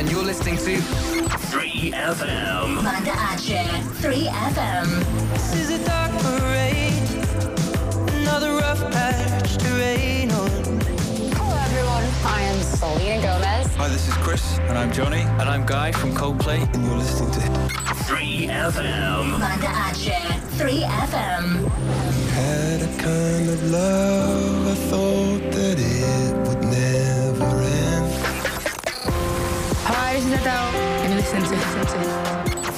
and you're listening to 3FM. Banda Aceh 3FM. This is a dark parade, another rough patch to rain on. Hello, everyone. I am Selena Gomez. Hi, this is Chris. And I'm Johnny. And I'm Guy from Coldplay. And you're listening to 3FM. Banda Aceh 3FM. Had a kind of love I thought Hi, this is Adele. And you're listening to, listening to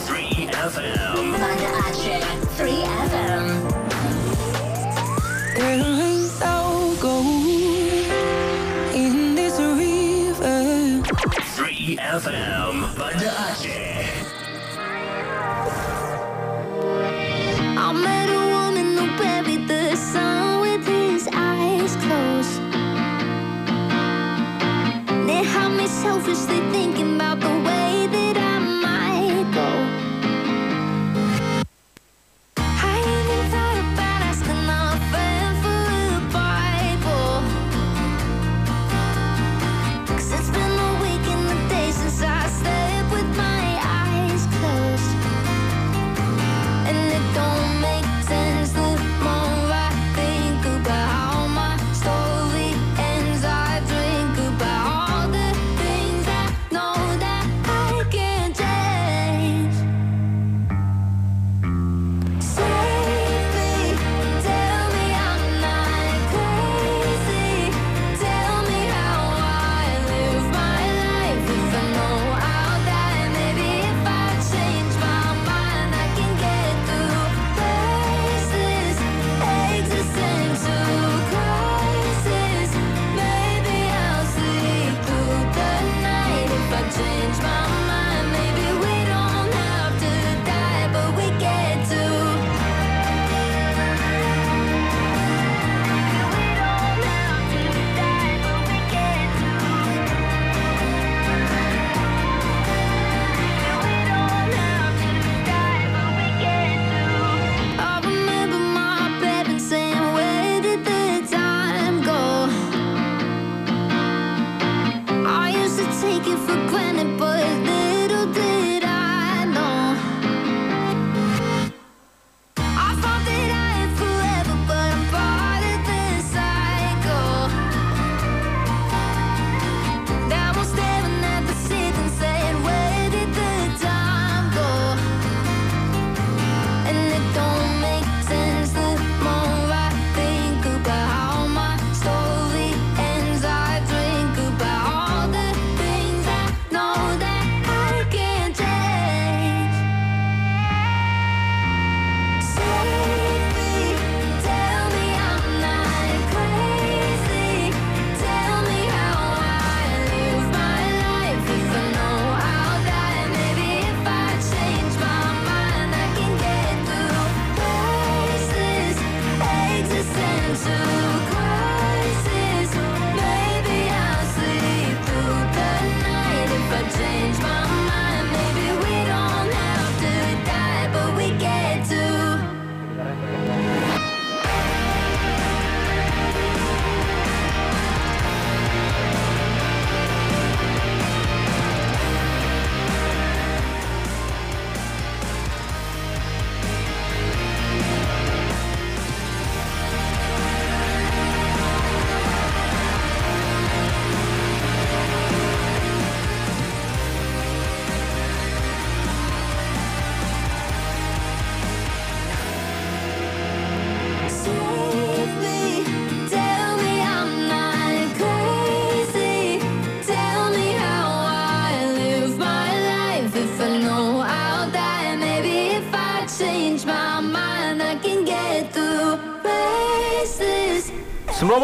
3FM. Banda Aceh 3FM. There ain't no gold in this river. 3FM. Banda Aceh. I met a woman who buried the sun with his eyes closed. They had me selfishly thinking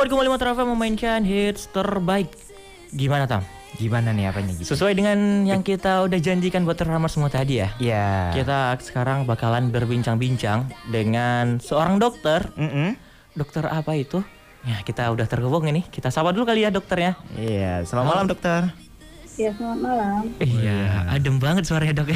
94,5 Travel memainkan hits terbaik. Gimana Tam? Gimana nih apanya gitu? Sesuai dengan yang kita udah janjikan buat terhamar semua tadi ya. Iya. Kita sekarang bakalan berbincang-bincang dengan seorang dokter. Mm-mm. Dokter apa itu? Ya kita udah terhubung ini. Kita sapa dulu kali ya dokternya. Iya. Selamat malam dokter. Ya, selamat malam. Iya, adem banget suaranya dok.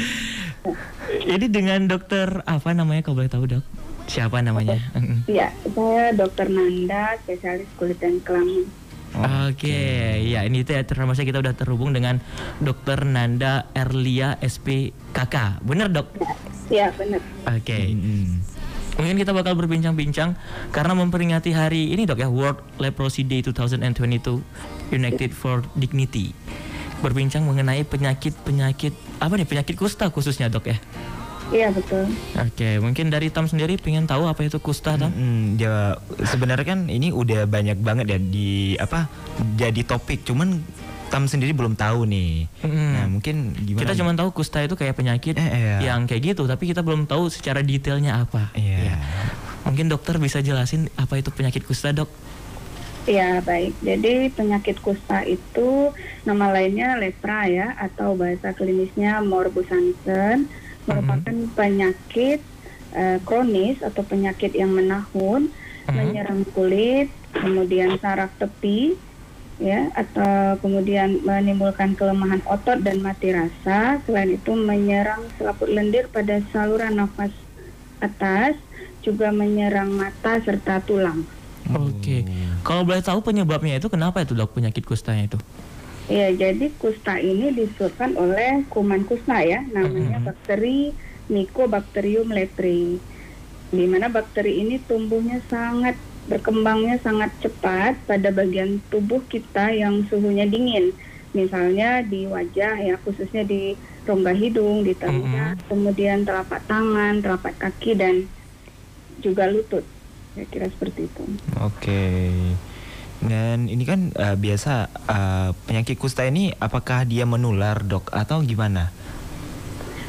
ini dengan dokter apa namanya kalau boleh tahu dok? Siapa namanya? Mm-mm. Ya, saya Dokter Nanda, spesialis kulit dan kelamin. Oke, ya ini tuh ya termasuk kita udah terhubung dengan Dokter Nanda Erlia SPKK. Bener dok? Ya, benar. Oke. Mungkin kita bakal berbincang-bincang karena memperingati hari ini dok ya World Leprosy Day 2022 United for Dignity. Berbincang mengenai penyakit-penyakit apa nih penyakit kusta khususnya dok ya. Iya, betul. Oke, mungkin dari Tam sendiri pengen tahu apa itu kusta Tam? Mm, dia sebenarnya kan ini udah banyak banget ya di apa jadi topik cuman Tam sendiri belum tahu nih. Mm. Nah, mungkin gimana? Kita cuma tahu kusta itu kayak penyakit Eh, iya. yang kayak gitu, tapi kita belum tahu secara detailnya apa. Iya. Ya. Mungkin dokter bisa jelasin apa itu penyakit kusta, dok? Ya, baik. Jadi penyakit kusta itu nama lainnya lepra ya atau bahasa klinisnya morbus Hansen merupakan penyakit eh, kronis atau penyakit yang menahun menyerang kulit, kemudian saraf tepi ya atau kemudian menimbulkan kelemahan otot dan mati rasa. Selain itu menyerang selaput lendir pada saluran nafas atas, juga menyerang mata serta tulang. Oke. Kalau boleh tahu penyebabnya itu kenapa itu dok penyakit kustanya itu? Ya, jadi kusta ini disebabkan oleh kuman kusta ya, namanya bakteri Mycobacterium leprae. Di mana bakteri ini tumbuhnya sangat berkembangnya sangat cepat pada bagian tubuh kita yang suhunya dingin. Misalnya di wajah ya, khususnya di rongga hidung, di telinga, kemudian telapak tangan, telapak kaki dan juga lutut. Saya kira seperti itu. Oke. Dan ini kan eh, biasa eh, penyakit kusta ini apakah dia menular, Dok, atau gimana?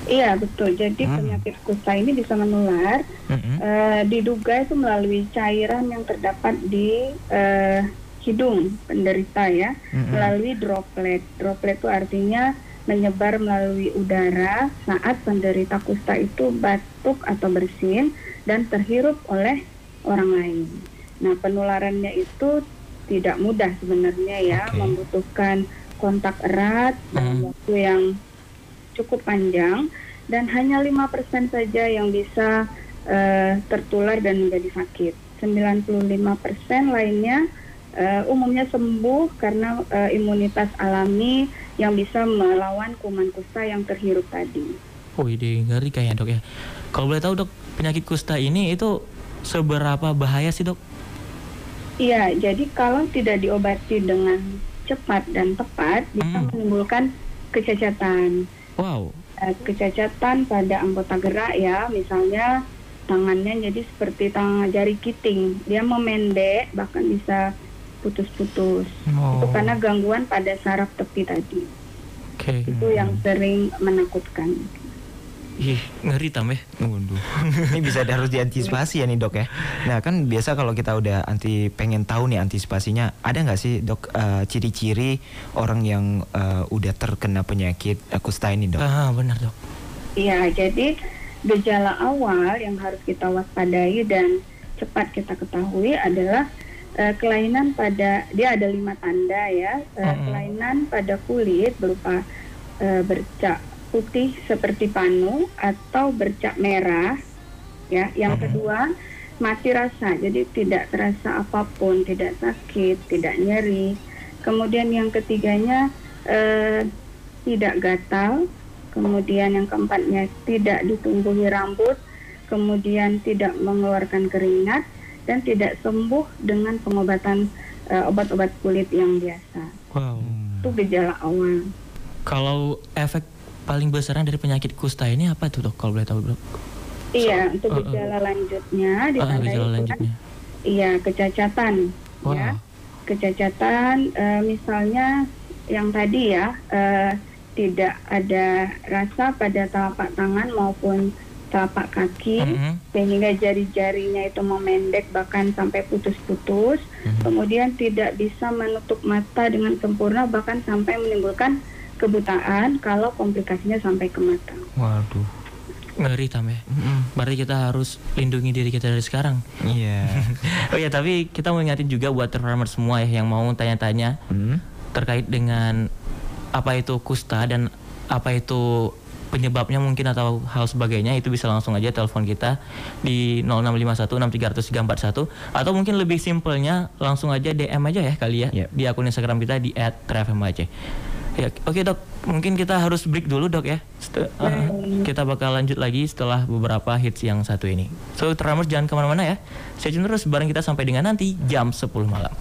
Iya betul. Jadi Hmm. penyakit kusta ini bisa menular. Mm-mm. Eh, diduga itu melalui cairan yang terdapat di eh, hidung penderita ya, Mm-mm. melalui droplet. Droplet itu artinya menyebar melalui udara saat penderita kusta itu batuk atau bersin dan terhirup oleh orang lain. Nah penularannya itu tidak mudah sebenarnya ya, Oke. membutuhkan kontak erat dalam waktu yang cukup panjang dan hanya 5% saja yang bisa eh, tertular dan menjadi sakit. 95% lainnya eh, umumnya sembuh karena eh, imunitas alami yang bisa melawan kuman kusta yang terhirup tadi. Oh ide ngeri kayaknya dok ya. Kalau boleh tahu dok penyakit kusta ini itu seberapa bahaya sih dok? Iya, jadi kalau tidak diobati dengan cepat dan tepat bisa menimbulkan kecacatan. Wow. Eh, kecacatan pada anggota gerak ya, misalnya tangannya jadi seperti tangan jari kiting, dia memendek bahkan bisa putus-putus. Oh. Itu karena gangguan pada saraf tepi tadi. Oke. Itu yang sering menakutkan. Ih ngeri tam ya. Waduh. ini bisa harus diantisipasi ya nih dok ya. Nah kan biasa kalau kita udah anti pengen tahu nih antisipasinya, ada nggak sih dok eh, ciri-ciri orang yang eh, udah terkena penyakit kusta ini dok? Ah benar dok. Iya, jadi gejala awal yang harus kita waspadai dan cepat kita ketahui adalah eh, kelainan pada dia ada lima tanda ya Eh, Mm-mm. kelainan pada kulit berupa eh, bercak putih seperti panu atau bercak merah ya. Yang kedua mati rasa. Jadi tidak terasa apa pun tidak sakit tidak nyeri. Kemudian yang ketiganya eh, tidak gatal. Kemudian yang keempatnya tidak ditumbuhi rambut. Kemudian tidak mengeluarkan keringat dan tidak sembuh dengan pengobatan eh, obat-obat kulit yang biasa. Wow. itu gejala awal. Kalau efek paling besarnya dari penyakit kusta ini apa tuh dok? Kalau boleh tahu dok? iya untuk Uh, uh. gejala lanjutnya ditandai gejala dengan lanjutnya. iya kecacatan Wah. ya kecacatan eh, misalnya yang tadi ya eh, tidak ada rasa pada telapak tangan maupun telapak kaki Mhm. sehingga jari-jarinya itu memendek bahkan sampai putus-putus kemudian tidak bisa menutup mata dengan sempurna bahkan sampai menimbulkan kebutaan kalau komplikasinya sampai ke mata. Waduh. Ngeri tam ya. Berarti kita harus lindungi diri kita dari sekarang. Iya. Yeah. oh ya, tapi kita mau ingatin juga buat farmer semua ya yang mau tanya-tanya mm. terkait dengan apa itu kusta dan apa itu penyebabnya mungkin atau hal sebagainya itu bisa langsung aja telepon kita di 0651 atau mungkin lebih simpelnya langsung aja DM aja ya kali ya yep. di akun Instagram kita di @travelmace. Ya, oke okay, dok, mungkin kita harus break dulu dok ya. Setel, uh, kita bakal lanjut lagi setelah beberapa hits yang satu ini. So, Tremors jangan ke mana-mana ya. Saya tune terus bareng kita sampai dengan nanti jam 10 malam.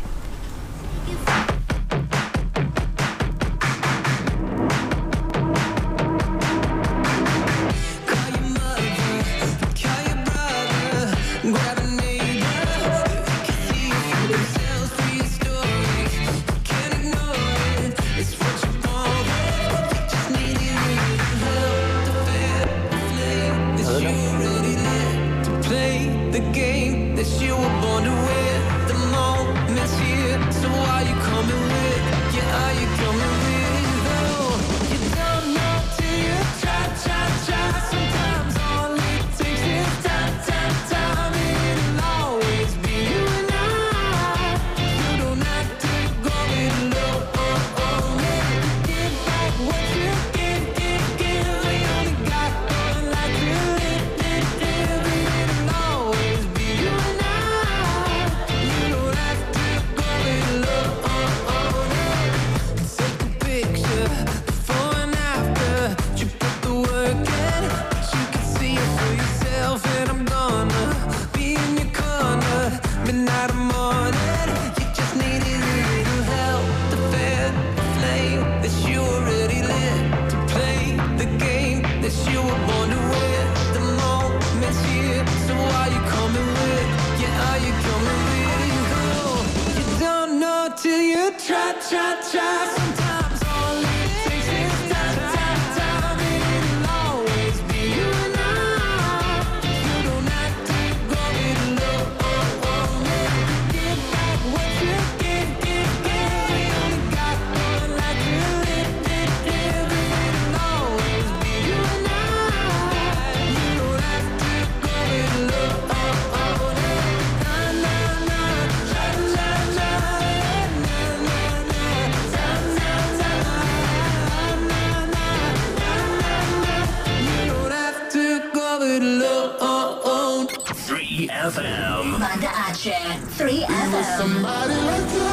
FM. Banda Aceh, 3 FM. Somebody like you.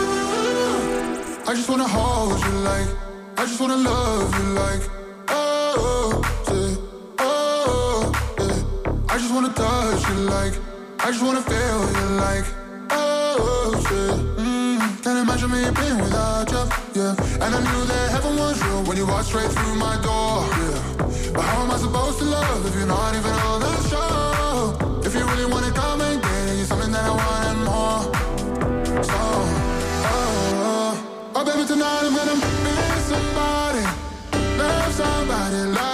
I just wanna hold you like, I just wanna love you like, oh, yeah, oh, yeah. I just wanna touch you like, I just wanna feel you like, oh, yeah. Mm, can't imagine me being without you, yeah. And I knew that heaven was real when you walked straight through my door, yeah. But how am I supposed to love if you're not even on the show? Baby, tonight I'm gonna make somebody, love somebody, love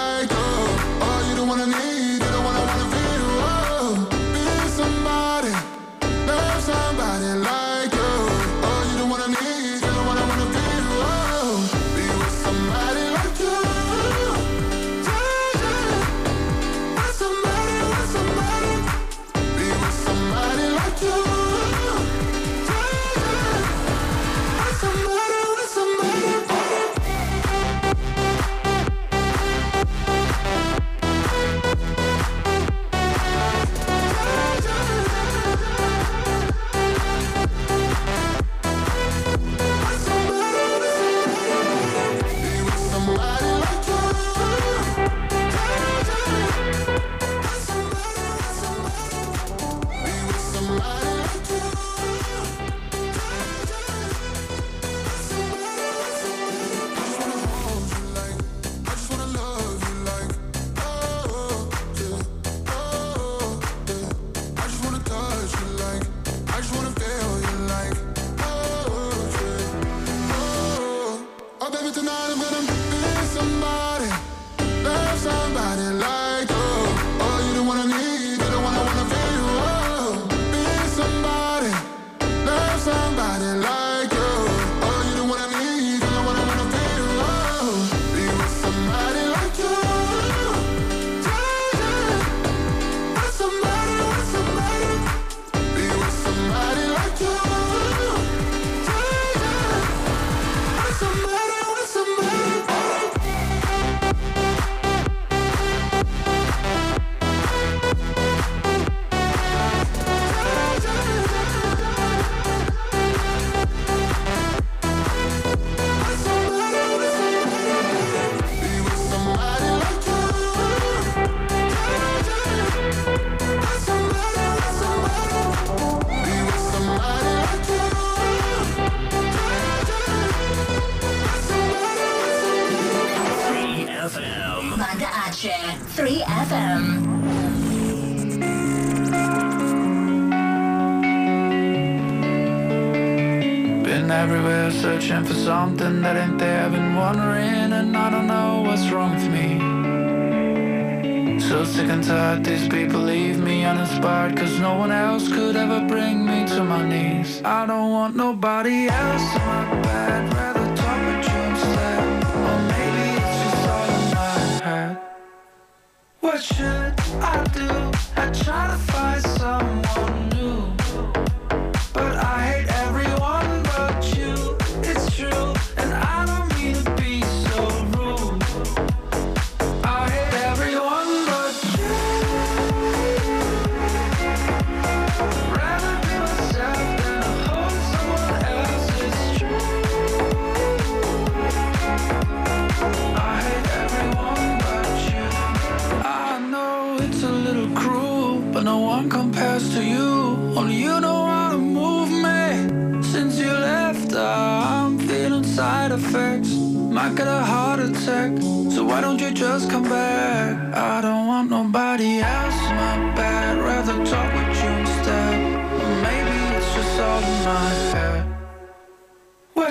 should I do? I try to find some.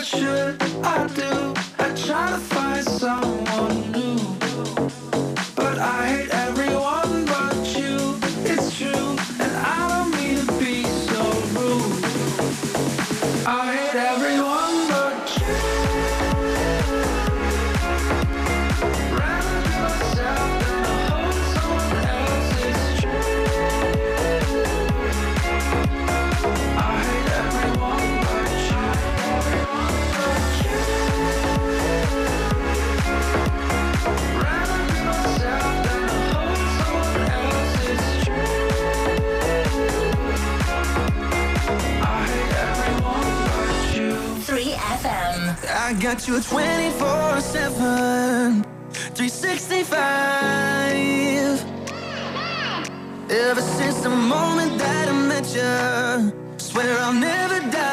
should I do? I got you 24 7, 365. Ever since the moment that I met you, swear I'll never die.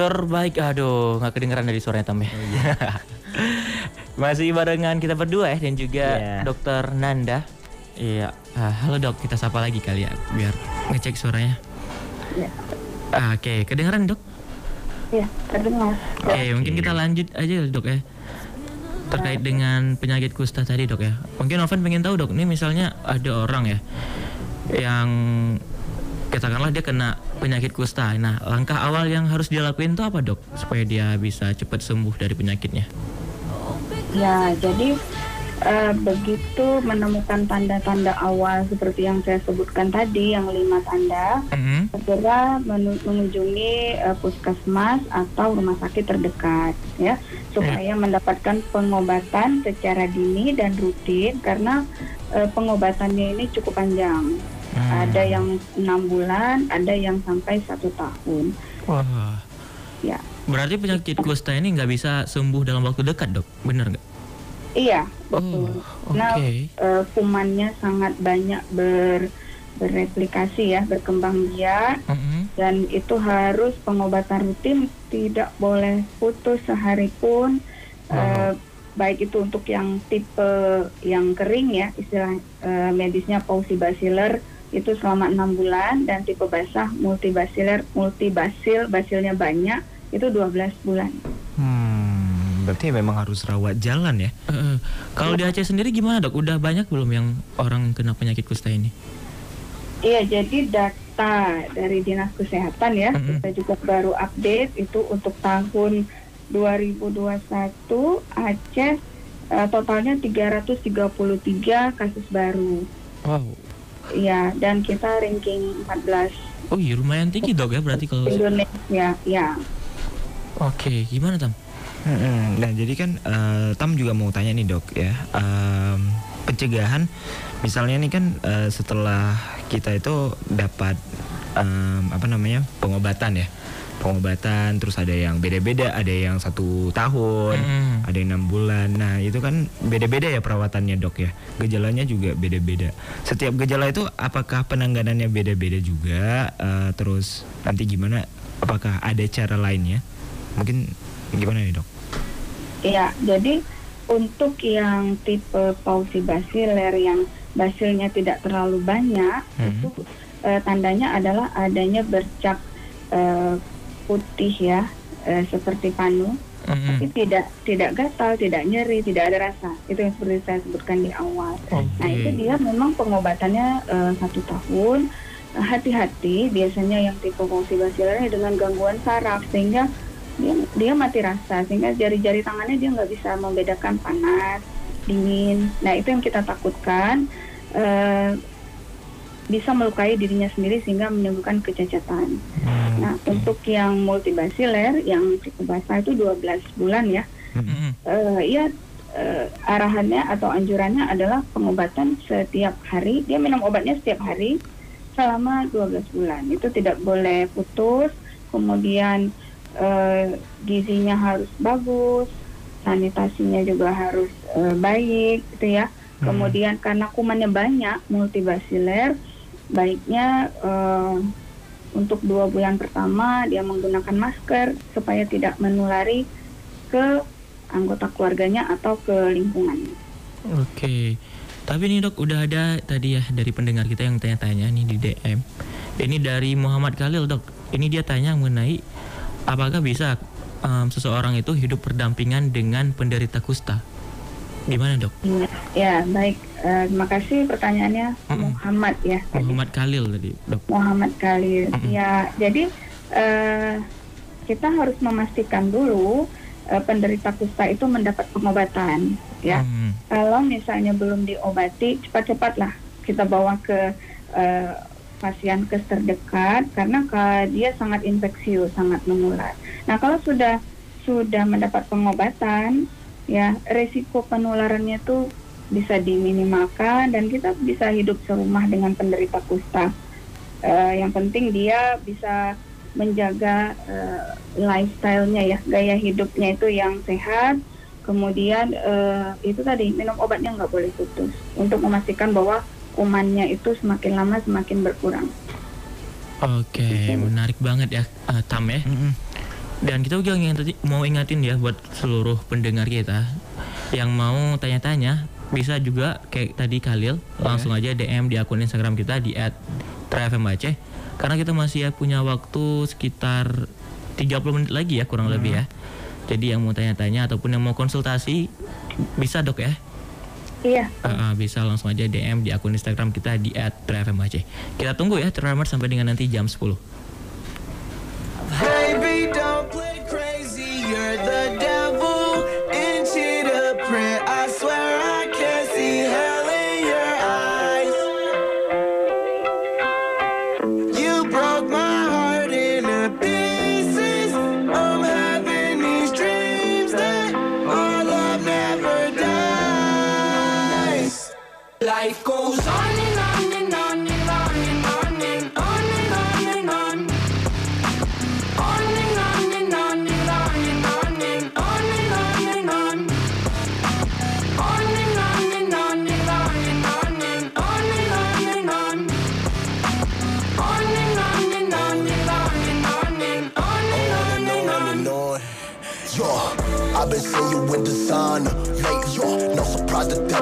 terbaik. Aduh, nggak kedengeran dari suaranya Tam ya. Masih barengan kita berdua ya dan juga Iya. Dokter Nanda. Iya, Ah, halo dok, kita sapa lagi kali ya biar ngecek suaranya. Ya. Ah, Oke, kedengeran dok? Ya, terdengar. Oke, mungkin kita lanjut aja dok ya. Terkait dengan penyakit kusta tadi dok ya. Mungkin Noven pengen tahu dok, ini misalnya ada orang ya yang katakanlah dia kena penyakit kusta. Nah, langkah awal yang harus dia lakuin itu apa dok? Supaya dia bisa cepat sembuh dari penyakitnya. Ya, jadi eh, begitu menemukan tanda-tanda awal seperti yang saya sebutkan tadi, yang lima tanda, Mhm. segera menu- mengunjungi eh, puskesmas atau rumah sakit terdekat, ya, supaya mendapatkan pengobatan secara dini dan rutin karena eh, pengobatannya ini cukup panjang. Ada yang enam bulan, ada yang sampai satu tahun. Wah. Ya, Berarti penyakit kusta ini nggak bisa sembuh dalam waktu dekat dok, bener nggak? iya, betul. Nah, Oke. eh, kumannya sangat banyak ber bereplikasi ya, berkembang biak Mhm. dan itu harus pengobatan rutin, tidak boleh putus sehari pun. Eh, baik itu untuk yang tipe yang kering ya, istilah eh, medisnya pausibaciller itu selama enam bulan dan tipe basah multibaciller, multibasil, basilnya banyak itu 12 bulan. Hmm, berarti memang harus rawat jalan ya. Eh, Kalau di Aceh sendiri gimana dok? Udah banyak belum yang orang kena penyakit kusta ini? Iya, jadi data dari Dinas Kesehatan ya, Mm-mm. kita juga baru update itu untuk tahun 2021 Aceh eh, totalnya 333 kasus baru. Wow. Iya, dan kita ranking 14 Oh iya lumayan tinggi dok ya berarti kalau. Indonesia. Ya, Oke, gimana tam? Nah jadi kan eh, Tam juga mau tanya nih dok ya. Em, pencegahan misalnya nih kan eh, setelah kita itu dapat em, apa namanya pengobatan ya pengobatan terus ada yang beda-beda ada yang satu tahun Mm. ada yang enam bulan. Nah itu kan beda-beda ya perawatannya dok ya. Gejalanya juga beda-beda. Setiap gejala itu apakah penanganannya beda-beda juga? Eh, terus nanti gimana? Apakah ada cara lainnya? Mungkin gimana nih dok? Iya, jadi untuk yang tipe pausi basiler yang basilnya tidak terlalu banyak, itu eh, tandanya adalah adanya bercak eh, putih ya, eh, seperti panu, tapi tidak tidak gatal, tidak nyeri, tidak ada rasa. Itu yang seperti saya sebutkan di awal. Nah itu dia memang pengobatannya eh, satu tahun. Eh, Hati-hati, biasanya yang tipe pausi basiler dengan gangguan saraf sehingga dia, dia mati rasa sehingga jari-jari tangannya dia nggak bisa membedakan panas dingin nah itu yang kita takutkan eh, bisa melukai dirinya sendiri sehingga menimbulkan kecacatan. Nah untuk yang multibasiler yang tipe basah itu 12 bulan ya. Eh, iya eh, arahannya atau anjurannya adalah pengobatan setiap hari. Dia minum obatnya setiap hari selama 12 bulan. Itu tidak boleh putus. Kemudian eh, gizinya harus bagus, sanitasinya juga harus eh, baik, gitu ya. Kemudian karena kumannya banyak, multibasiler, baiknya eh, untuk dua bulan pertama dia menggunakan masker supaya tidak menulari ke anggota keluarganya atau ke lingkungannya. Oke. Tapi nih dok, udah ada tadi ya dari pendengar kita yang tanya-tanya nih di DM. Ini dari Muhammad Khalil dok. Ini dia tanya mengenai apakah bisa em, seseorang itu hidup berdampingan dengan penderita kusta? Gimana dok? Ya baik, Eh, terima kasih pertanyaannya Muhammad ya. Muhammad Khalil tadi dok. Muhammad Khalil. Ya, jadi eh, kita harus memastikan dulu eh, penderita kusta itu mendapat pengobatan, ya. Kalau misalnya belum diobati, cepat-cepatlah kita bawa ke eh, pasienkes terdekat karena ka- dia sangat infeksius, sangat menular. Nah, kalau sudah sudah mendapat pengobatan, ya resiko penularannya itu bisa diminimalkan dan kita bisa hidup serumah dengan penderita kusta. Eh, yang penting dia bisa menjaga eh, lifestyle-nya ya, gaya hidupnya itu yang sehat. Kemudian eh, itu tadi minum obatnya nggak boleh putus untuk memastikan bahwa kumannya itu semakin lama semakin berkurang. Oke, menarik banget ya eh, Tam ya. Dan kita juga ingin tadi mau ingatin ya buat seluruh pendengar kita yang mau tanya-tanya bisa juga kayak tadi Khalil langsung aja DM di akun Instagram kita di @trfmaceh karena kita masih ya punya waktu sekitar 30 menit lagi ya kurang lebih ya. Jadi yang mau tanya-tanya ataupun yang mau konsultasi bisa dok ya. Iya. Uh, uh, bisa langsung aja DM di akun Instagram kita di @trfmaceh. Kita tunggu ya Tremor sampai dengan nanti jam 10. Don't play crazy. You're the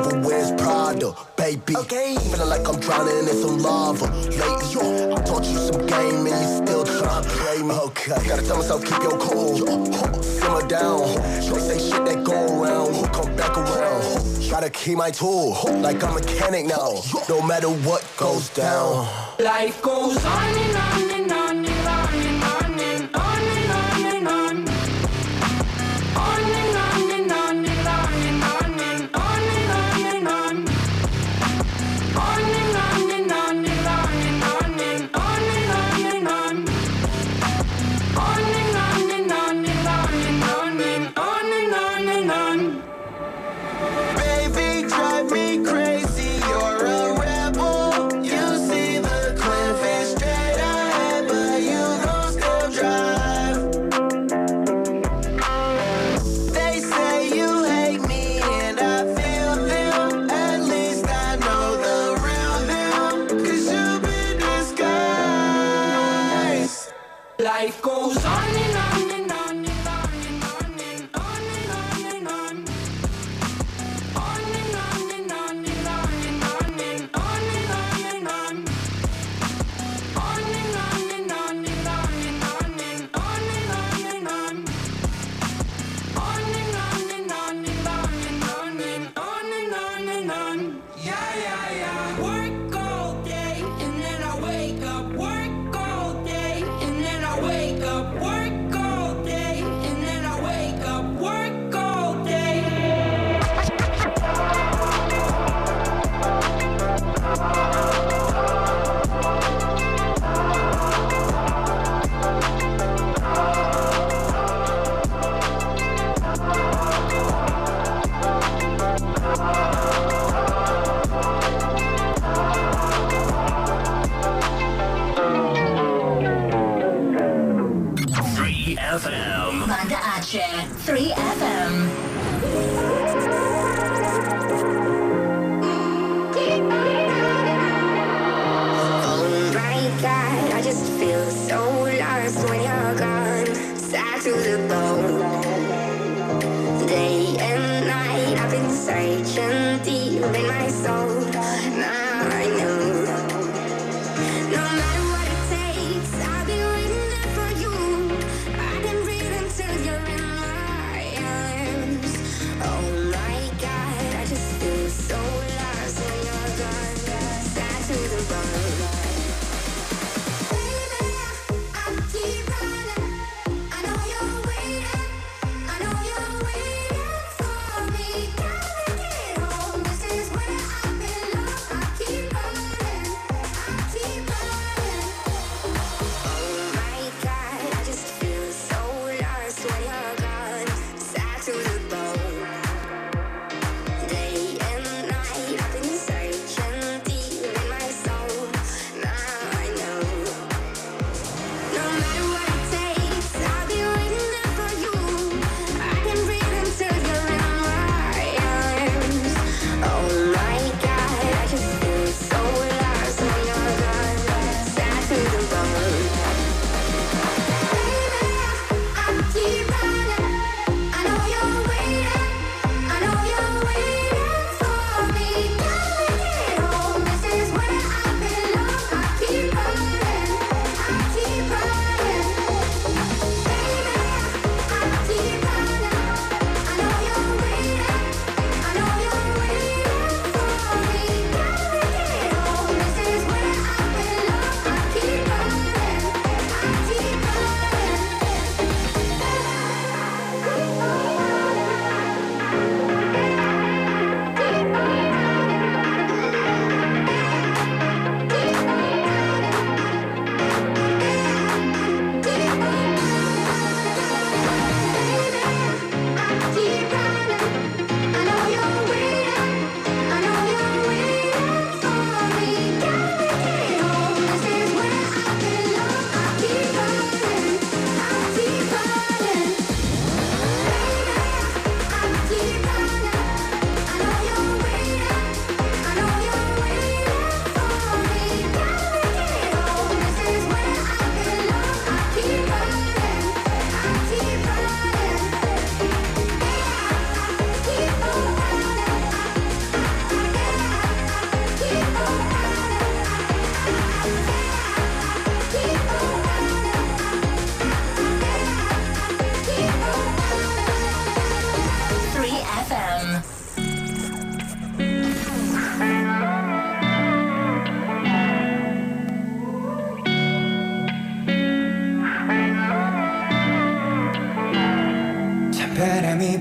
surprise wears Prada, baby. Okay, feeling like I'm drowning in some lava lately. Yo, I taught you some game and you still try to play me. Okay, gotta tell myself keep your cool. Yo, simmer down. They say shit that go around, who come back around. Gotta keep my tool like I'm a mechanic now. No matter what goes down. Life goes on and on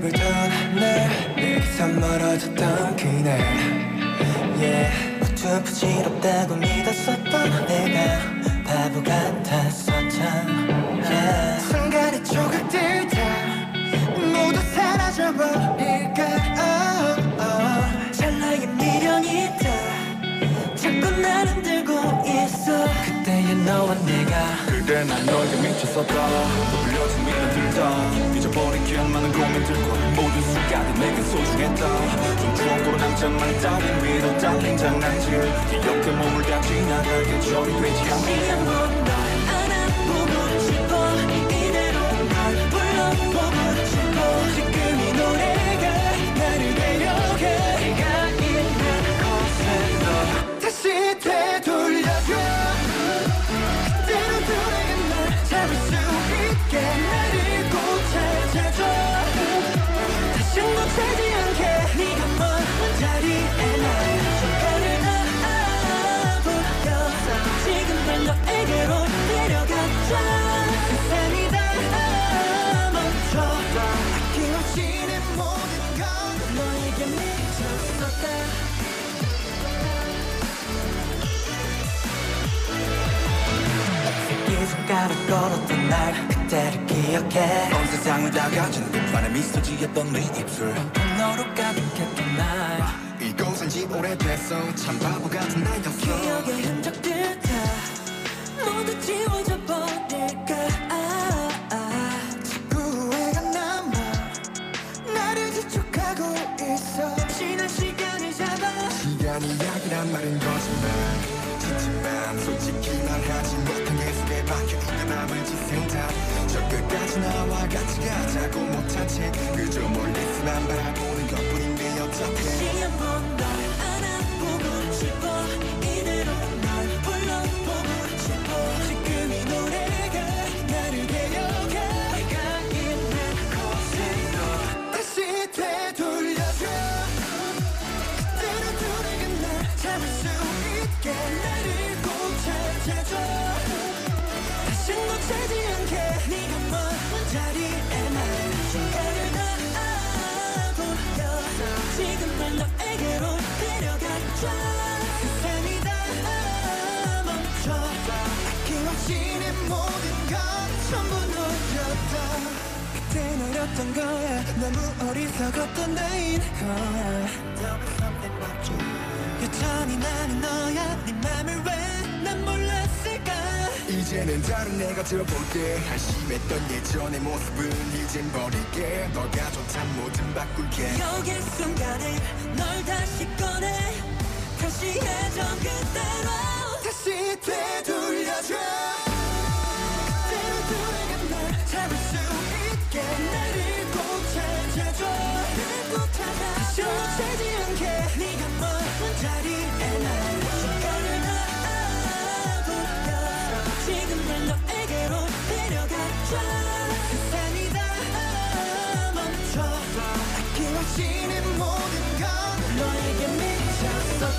불던 날 내게서 멀어졌던 그날 yeah. 우주 부질없다고 믿었었던 내가 바보 같았어 참 yeah. 순간의 조각들 다 모두 사라져버릴까 oh, oh. 찰나의 미련이 다 자꾸 날 흔들고 있어 너와 내가 그때 난 너에게 미쳤었다. 불려진 미련들 다. 잊어버린 기억 많은 고민들과 모든 순간이 내게 소중했다. 좀 추억으로 남자만 따윈 위로 달린 장난질. 기억에 몸을 다 지나가게 처리되지 않게. 그냥 넌날 안아보고 싶어 이대로 널 불러보고 싶어 지금 이 노래가 나를 데려가 네가 있는 곳에서 다시 되 놓치지 않게 네가 먼 자리에 날 손가락을 놔보여서 지금 날 너에게로 데려가자 세상이 다 멈춰봐 아낌없이 내 모든 건 너에게 미쳤었다. 새끼손가락 걸었던 날 그때를 기억해. 온 세상을 다 가진 듯만의 미소 지었던 네 입술. 너로 가득했던 날. 이곳은 지 오래됐어. 참 바보 같은 나였어. 기억의 흔적들 다 모두 지워져 버릴까. 아, 아. 자꾸 후회가 남아. 나를 지촉하고 있어. 지난 시간을 잡아. 시간이 약이란 말은 거짓말 지치만 솔직히 말하지 못한 내 속에 박혀있는 남은 지생각 저 끝까지 나와 같이 가자고 못한 채 그저 멀리서만 바라보는 것뿐인데 어떻게 다시 한번 널 있었던 거야 너무 어리석었던 내 인걸. 여전히 나는 너야 네 맘을 왜 난 몰랐을까? 이제는 다른 내가 들어볼게. 한심했던 예전의 모습은 이젠 버릴게. 너가 좋단 뭐든 바꿀게. 여기 순간에 널 다시 꺼내. 다시 예전 그대로.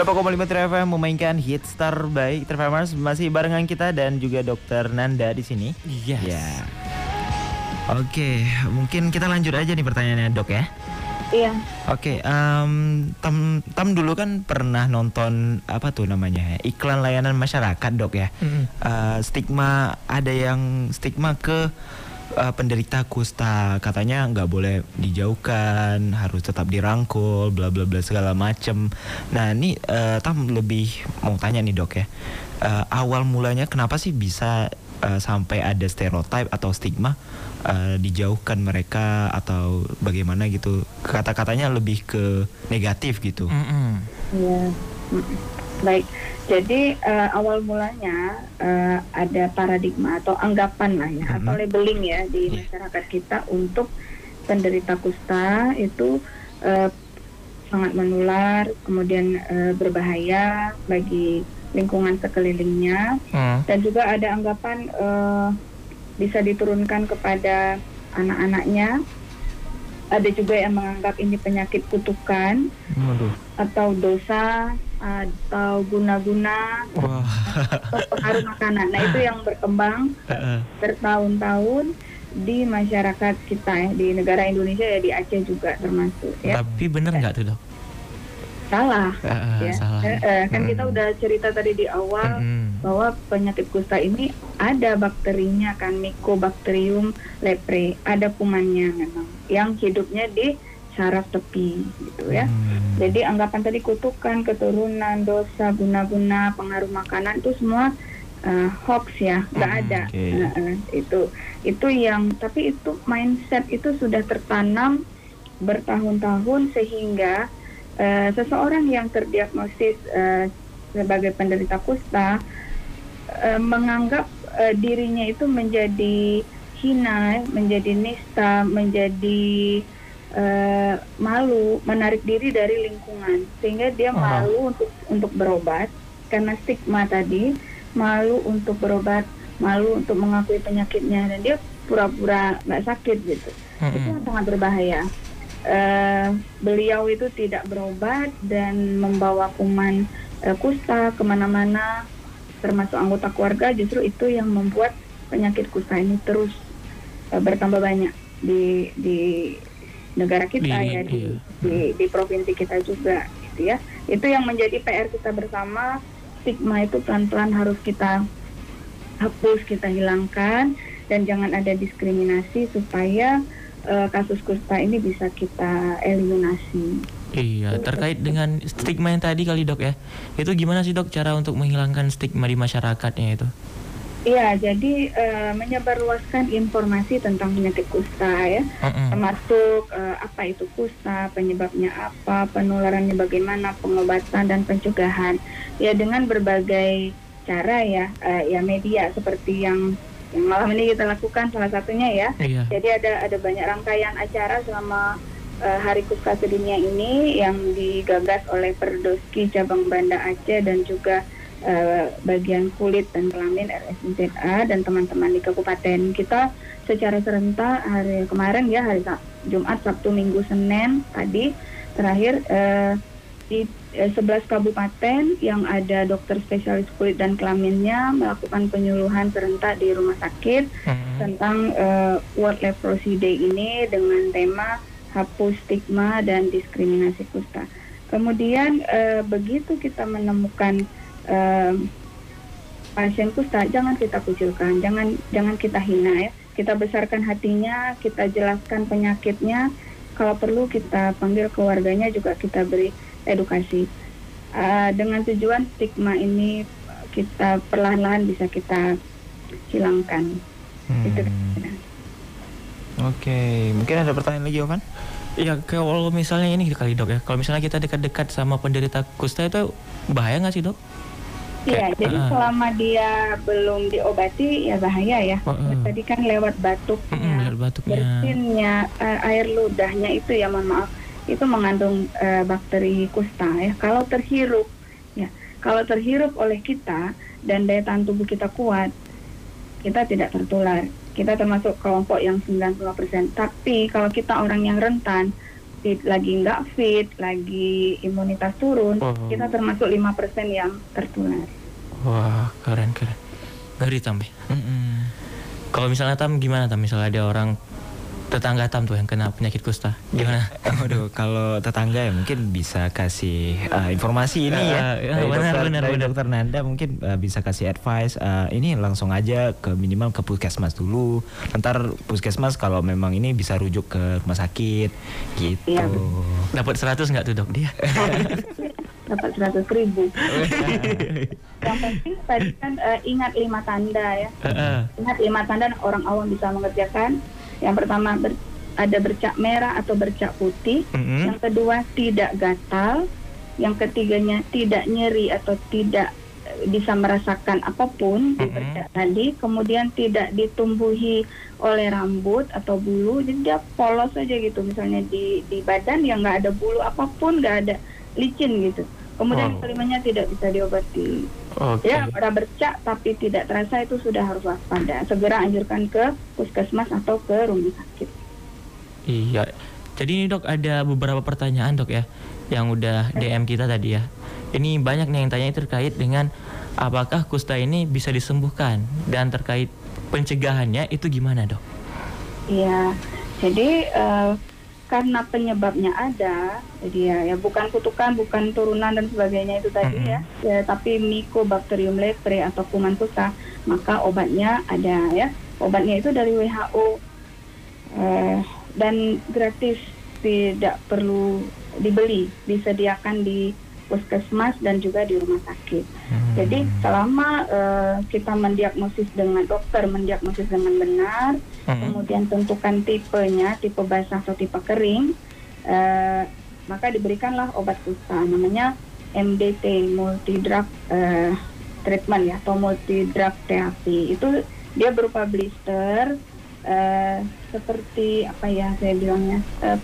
98,5 FM memainkan Hit Star by Trevamers masih barengan kita dan juga Dokter Nanda di sini. Yes. Ya. Oke, mungkin kita lanjut aja nih pertanyaannya dok ya. Iya. Oke, em, Tam Tam dulu kan pernah nonton apa tuh namanya iklan layanan masyarakat dok ya. Mm-mm. Eh, stigma ada yang stigma ke eh, penderita kusta katanya nggak boleh dijauhkan, harus tetap dirangkul, bla bla bla segala macem. Nah ini eh, Tam lebih mau tanya nih dok ya, Eh, awal mulanya kenapa sih bisa eh, sampai ada stereotip atau stigma eh, dijauhkan mereka atau bagaimana gitu? Kata-katanya lebih ke negatif gitu. Mm. Baik. Jadi eh, awal mulanya eh, ada paradigma atau anggapan lah ya atau labeling ya di masyarakat kita untuk penderita kusta itu eh, sangat menular, kemudian eh, berbahaya bagi lingkungan sekelilingnya Hmm. dan juga ada anggapan eh, bisa diturunkan kepada anak-anaknya. Ada juga yang menganggap ini penyakit kutukan Waduh. atau dosa atau guna-guna pengaruh makanan. Nah itu yang berkembang bertahun-tahun di masyarakat kita ya di negara Indonesia ya di Aceh juga termasuk ya. Tapi bener nggak tuh dok? Salah. Eh, ya. salah. Eh, kan kita udah cerita tadi di awal Mm-mm. bahwa penyakit kusta ini ada bakterinya kan Mycobacterium leprae, ada kumannya memang yang hidupnya di saraf tepi gitu ya. Jadi anggapan tadi kutukan, keturunan, dosa, guna-guna, pengaruh makanan itu semua eh, hoax ya, nggak ada. oke. Eh, eh, itu itu yang tapi itu mindset itu sudah tertanam bertahun-tahun sehingga eh, seseorang yang terdiagnosis eh, sebagai penderita kusta eh, menganggap eh, dirinya itu menjadi hina, menjadi nista, menjadi eh, malu, menarik diri dari lingkungan, sehingga dia malu untuk untuk berobat. Karena stigma tadi, malu untuk berobat, malu untuk mengakui penyakitnya, dan dia pura-pura nggak sakit gitu. Itu yang sangat berbahaya. Eh, beliau itu tidak berobat dan membawa kuman eh, kusta ke mana-mana, termasuk anggota keluarga, justru itu yang membuat penyakit kusta ini terus eh, bertambah banyak di di negara kita Di- ya di, iya. di di provinsi kita juga gitu ya. Itu yang menjadi PR kita bersama. Stigma itu pelan-pelan harus kita hapus, kita hilangkan dan jangan ada diskriminasi supaya eh, kasus kusta ini bisa kita eliminasi. Iya, terkait dengan stigma yang tadi kali dok ya. Itu gimana sih dok cara untuk menghilangkan stigma di masyarakatnya itu? Iya, jadi eh, menyebarluaskan informasi tentang penyakit kusta ya, Mm-mm. termasuk eh, apa itu kusta, penyebabnya apa, penularannya bagaimana, pengobatan dan pencegahan. Ya dengan berbagai cara ya, eh, ya media seperti yang yang malam ini kita lakukan salah satunya ya. Iya. Jadi ada ada banyak rangkaian acara selama eh, Hari Kusta Sedunia ini yang digagas oleh Perdoski Cabang Banda Aceh dan juga eh, bagian kulit dan kelamin RSUZA dan teman-teman di kabupaten kita secara serentak hari kemarin ya hari Jumat, Sabtu, Minggu, Senin tadi terakhir eh, di eh, 11 kabupaten yang ada dokter spesialis kulit dan kelaminnya melakukan penyuluhan serentak di rumah sakit tentang eh, World Leprosy Day ini dengan tema hapus stigma dan diskriminasi kusta. Kemudian eh, begitu kita menemukan eh, pasien kusta, jangan kita kucilkan, jangan jangan kita hina ya. Kita besarkan hatinya, kita jelaskan penyakitnya. Kalau perlu kita panggil keluarganya juga kita beri edukasi. Eh, dengan tujuan stigma ini kita perlahan-lahan bisa kita hilangkan. Itu Oke, mungkin ada pertanyaan lagi Ovan? Iya, kalau misalnya ini kali dok ya. Kalau misalnya kita dekat-dekat sama penderita kusta itu bahaya nggak sih dok? Iya, jadi ah. selama dia belum diobati ya bahaya ya. Tadi kan lewat batuknya, Lihat batuknya. bersinnya, eh, air ludahnya itu ya mohon maaf itu mengandung eh, bakteri kusta ya. Kalau terhirup ya, kalau terhirup oleh kita dan daya tahan tubuh kita kuat, kita tidak tertular. Kita termasuk kelompok yang 90%. Tapi kalau kita orang yang rentan, ti- lagi nggak fit, lagi imunitas turun, Oh. kita termasuk 5% yang tertular. Wah, keren keren. Ngeri tam ya. Kalau misalnya tam gimana tam? Misalnya ada orang tetangga tam tuh yang kena penyakit kusta, gimana? Waduh, kalau tetangga ya mungkin bisa kasih uh, informasi ini ya. Eh, ya, Dari benar, dokter, benar, dari benar. dokter Nanda mungkin uh, bisa kasih advice. uh, ini langsung aja ke minimal ke puskesmas dulu. Ntar puskesmas kalau memang ini bisa rujuk ke rumah sakit gitu. Iya, Dapat 100 nggak tuh dok dia? Dapat 100 ribu. yang penting tadi kan eh, ingat lima tanda ya. Ingat lima tanda orang awam bisa mengerjakan. Yang pertama ber- ada bercak merah atau bercak putih. Mhm. Yang kedua tidak gatal. Yang ketiganya tidak nyeri atau tidak eh, bisa merasakan apa pun di bercak tadi. Kemudian tidak ditumbuhi oleh rambut atau bulu. Jadi dia polos aja gitu. Misalnya di di badan yang nggak ada bulu apa pun, nggak ada licin gitu. Kemudian Wow. kelimanya tidak bisa diobati. Oke. Ya, pada bercak tapi tidak terasa itu sudah harus waspada. Segera anjurkan ke puskesmas atau ke rumah sakit. Iya. Jadi ini dok ada beberapa pertanyaan dok ya yang udah DM kita tadi ya. Ini banyak nih yang tanya terkait dengan apakah kusta ini bisa disembuhkan dan terkait pencegahannya itu gimana dok? Iya. Jadi eh, karena penyebabnya ada, jadi ya, ya bukan kutukan, bukan turunan dan sebagainya itu tadi ya, ya, tapi Mycobacterium leprae atau kuman kusta, maka obatnya ada ya. Obatnya itu dari WHO eh, dan gratis, tidak perlu dibeli, disediakan di puskesmas dan juga di rumah sakit. Jadi selama eh, kita mendiagnosis dengan dokter mendiagnosis dengan benar, kemudian tentukan tipenya, tipe basah atau tipe kering, eh, maka diberikanlah obat kusta namanya MDT multi drug eh, treatment ya atau multi drug therapy. Itu dia berupa blister eh, seperti apa ya saya bilangnya eh,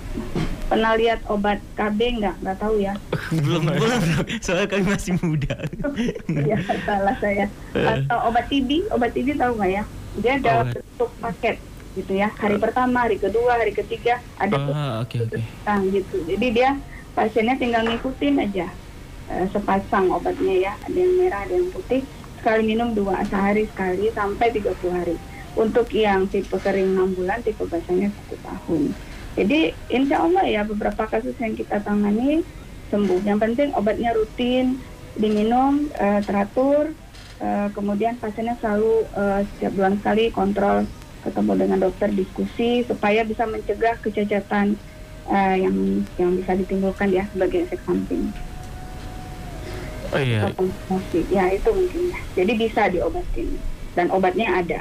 pernah lihat obat KB nggak? Nggak tahu ya. Belum belum. Soalnya kami masih muda. ya salah saya. Atau obat TB obat TB tahu nggak ya dia dalam Obat. bentuk paket gitu ya. Hari pertama hari kedua hari ketiga ada Ah, oke. sepasang gitu. Jadi dia pasiennya tinggal ngikutin aja. Eh, sepasang obatnya ya. Ada yang merah ada yang putih. Sekali minum dua sehari sekali sampai 30 hari. Untuk yang tipe kering 6 bulan tipe basahnya satu tahun. Jadi insya Allah ya beberapa kasus yang kita tangani sembuh. Yang penting obatnya rutin diminum eh, teratur eh, kemudian pasiennya selalu eh, setiap bulan sekali kontrol ketemu dengan dokter diskusi supaya bisa mencegah kecacatan eh, yang yang bisa ditimbulkan ya sebagai efek samping. Oh iya. Ya itu mungkin ya. Jadi bisa diobatin dan obatnya ada.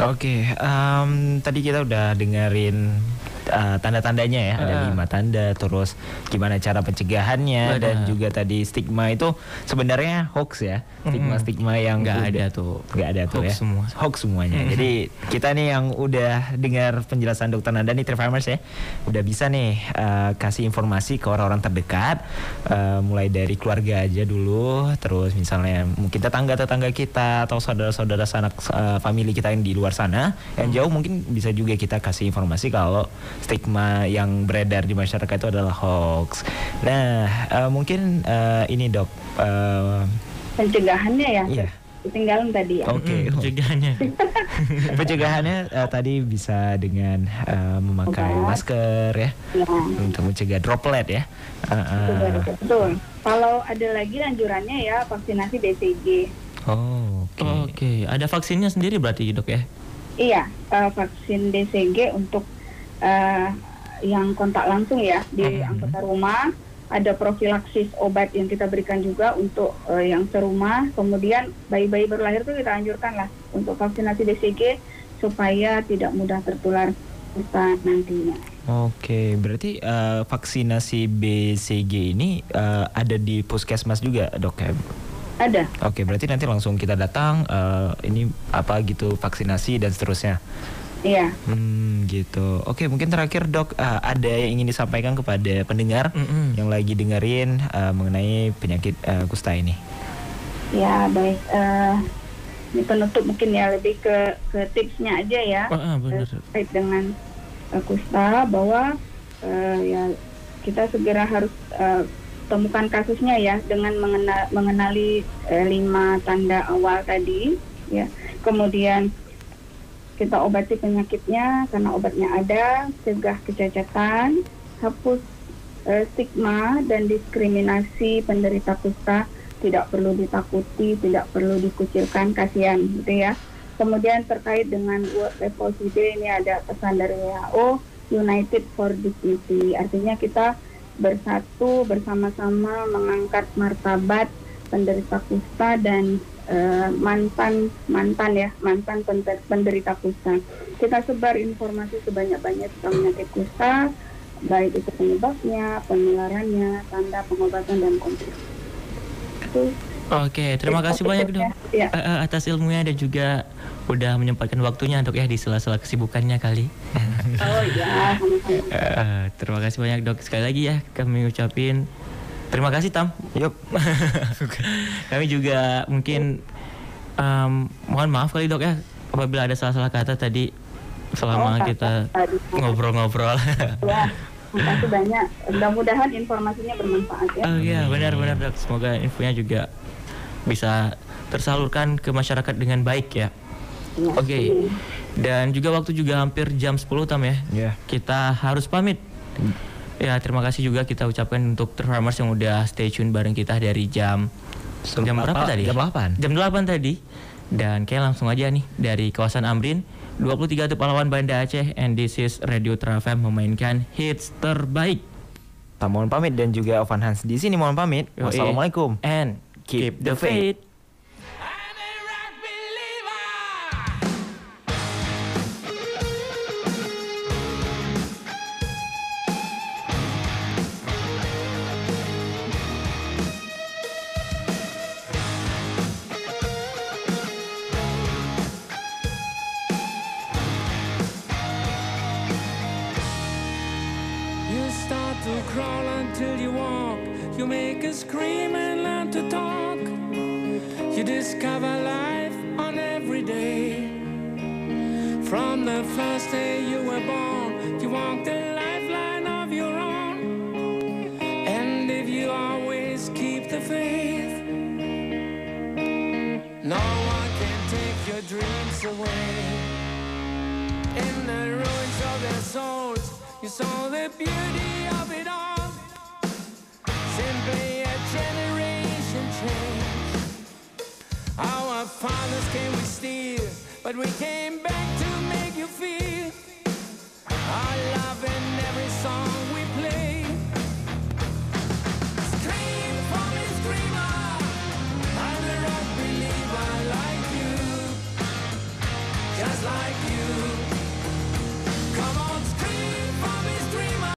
Oke, em, tadi kita udah dengerin uh, tanda-tandanya ya, ada Ah. lima tanda, terus gimana cara pencegahannya Benar. dan juga tadi stigma itu sebenarnya hoax ya, stigma-stigma yang Nggak ada tuh. nggak ada tuh Hoax ya, semua. hoax semuanya. Jadi kita nih yang udah dengar penjelasan dokter Nanda nih, Farmers ya, udah bisa nih uh, kasih informasi ke orang-orang terdekat, uh, mulai dari keluarga aja dulu, terus misalnya mungkin tetangga-tetangga kita atau saudara-saudara sanak uh, family kita yang di luar sana, yang jauh mungkin bisa juga kita kasih informasi kalau stigma yang beredar di masyarakat itu adalah hoax. Nah, uh, mungkin uh, ini dok. uh, Pencegahannya ya. Iya. Ketinggalan tadi ya. Oke, pencegahannya. Pencegahannya eh, tadi bisa dengan eh, memakai Obat. masker ya, Ya. untuk mencegah droplet ya. Eh, eh. Betul. Kalau ada lagi anjurannya ya vaksinasi BCG. Oh, Oke, ada vaksinnya sendiri berarti dok ya? Iya, eh, vaksin DCG untuk eh, yang kontak langsung ya di anggota rumah. Ada profilaksis obat yang kita berikan juga untuk eh, yang serumah. Kemudian bayi-bayi baru lahir itu kita anjurkan lah untuk vaksinasi DCG supaya tidak mudah tertular kusta nantinya. Oke, berarti eh, vaksinasi BCG ini eh, ada di puskesmas juga dok ya? Ada. Oke, berarti nanti langsung kita datang, eh, ini apa gitu vaksinasi dan seterusnya. Iya. Hmm, gitu. Oke, mungkin terakhir dok, eh, ada yang ingin disampaikan kepada pendengar yang lagi dengerin eh, mengenai penyakit eh, kusta ini. Ya baik. eh, ini penutup mungkin ya lebih ke ke tipsnya aja ya. Ah, ah, benar. Terkait dengan eh, kusta bahwa eh, ya kita segera harus eh, temukan kasusnya ya dengan mengenal, mengenali eh, lima tanda awal tadi ya kemudian kita obati penyakitnya karena obatnya ada cegah kecacatan hapus eh, stigma dan diskriminasi penderita kusta. Tidak perlu ditakuti tidak perlu dikucilkan kasihan gitu ya. Kemudian terkait dengan World Leprosy Day ini ada pesan dari WHO United for Dignity. Artinya kita bersatu bersama-sama mengangkat martabat penderita kusta dan eh, mantan mantan ya mantan pender- penderita kusta. Kita sebar informasi sebanyak-banyak tentang penyakit kusta, baik itu penyebabnya, penularannya, tanda pengobatan dan. Itu Oke, terima kasih banyak dok Ya. Eh, eh, atas ilmunya dan juga udah menyempatkan waktunya dok ya di sela-sela kesibukannya kali. Oh ya. Eh, terima kasih banyak dok sekali lagi ya kami ucapin terima kasih Tam. Yup. kami juga mungkin em, mohon maaf kali dok ya apabila ada salah-salah kata tadi selama Oh, kita ngobrol-ngobrol. Ya, terima kasih banyak. Mudah-mudahan informasinya bermanfaat ya. Oh iya benar-benar dok. Semoga infonya juga bisa tersalurkan ke masyarakat dengan baik ya. Ya. Oke. Dan juga waktu juga hampir jam 10 Tam ya. Iya. Kita harus pamit. Ya terima kasih juga kita ucapkan untuk Farmers yang udah stay tune bareng kita dari jam jam berapa apa? tadi? Jam 8. Jam 8 tadi. Dan kayak langsung aja nih dari kawasan Amrin 23 Pahlawan Banda Aceh and this is Radio Trafem memainkan hits terbaik. Tak mohon pamit dan juga Ovan Hans di sini mohon pamit. Wassalamualaikum. And keep the faith. You